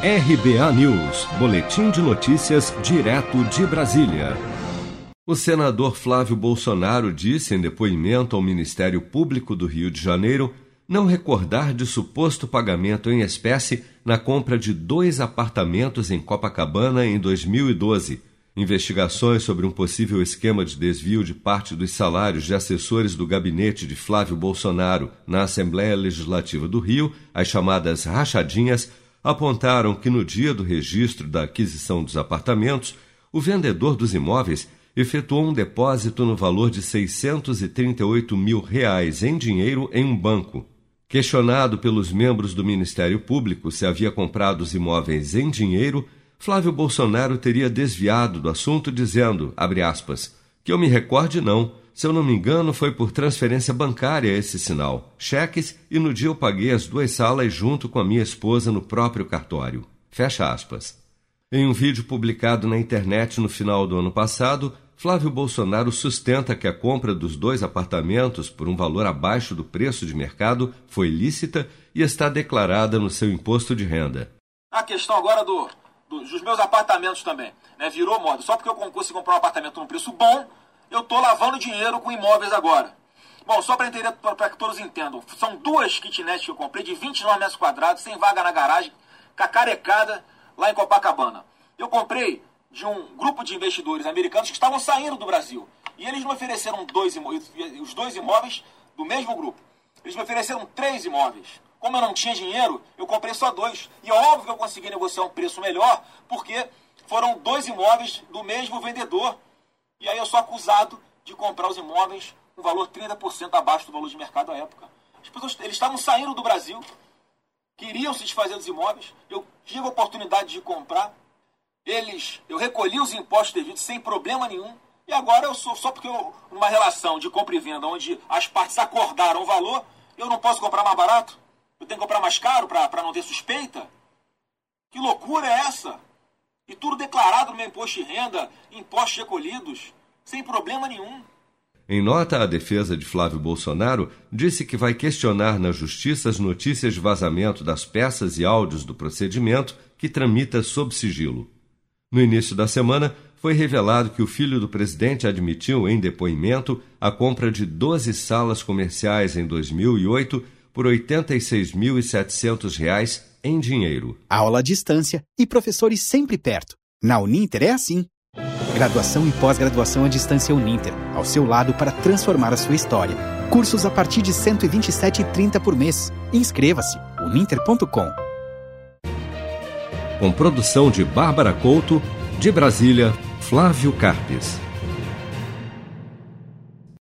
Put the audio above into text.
RBA News, Boletim de Notícias, direto de Brasília. O senador Flávio Bolsonaro disse em depoimento ao Ministério Público do Rio de Janeiro não recordar de suposto pagamento em espécie na compra de dois apartamentos em Copacabana em 2012. Investigações sobre um possível esquema de desvio de parte dos salários de assessores do gabinete de Flávio Bolsonaro na Assembleia Legislativa do Rio, as chamadas rachadinhas, apontaram que no dia do registro da aquisição dos apartamentos, o vendedor dos imóveis efetuou um depósito no valor de 638 mil reais em dinheiro em um banco. Questionado pelos membros do Ministério Público se havia comprado os imóveis em dinheiro, Flávio Bolsonaro teria desviado do assunto dizendo, aspas, que eu me recorde não, se eu não me engano, foi por transferência bancária esse sinal, cheques, e no dia eu paguei as duas salas junto com a minha esposa no próprio cartório. Fecha aspas. Em um vídeo publicado na internet no final do ano passado, Flávio Bolsonaro sustenta que a compra dos dois apartamentos por um valor abaixo do preço de mercado foi lícita e está declarada no seu imposto de renda. A questão agora do, do dos meus apartamentos também. Né, virou moda. Só porque eu consegui comprar um apartamento num preço bom, eu estou lavando dinheiro com imóveis agora. Bom, só para entender, para que todos entendam, são duas kitnets que eu comprei de 29 metros quadrados, sem vaga na garagem, cacarecada, lá em Copacabana. Eu comprei de um grupo de investidores americanos que estavam saindo do Brasil. E eles me ofereceram dois os dois imóveis do mesmo grupo. Eles me ofereceram três imóveis. Como eu não tinha dinheiro, eu comprei só dois. E é óbvio que eu consegui negociar um preço melhor, porque foram dois imóveis do mesmo vendedor e aí eu sou acusado de comprar os imóveis com valor 30% abaixo do valor de mercado à época. As pessoas eles estavam saindo do Brasil, queriam se desfazer dos imóveis, eu tive a oportunidade de comprar. Eles, eu recolhi os impostos devidos sem problema nenhum. E agora eu sou só porque eu, numa relação de compra e venda onde as partes acordaram o valor, eu não posso comprar mais barato? Eu tenho que comprar mais caro para não ter suspeita? Que loucura é essa? E tudo declarado no meu imposto de renda, impostos recolhidos, sem problema nenhum. Em nota, a defesa de Flávio Bolsonaro disse que vai questionar na Justiça as notícias de vazamento das peças e áudios do procedimento que tramita sob sigilo. No início da semana, foi revelado que o filho do presidente admitiu em depoimento a compra de 12 salas comerciais em 2008 por R$ 86.700 em dinheiro. Aula à distância e professores sempre perto. Na Uninter é assim. Graduação e pós-graduação à distância Uninter, ao seu lado para transformar a sua história. Cursos a partir de R$ 127,30 por mês. Inscreva-se. uninter.com. Com produção de Bárbara Couto, de Brasília, Flávio Carpes.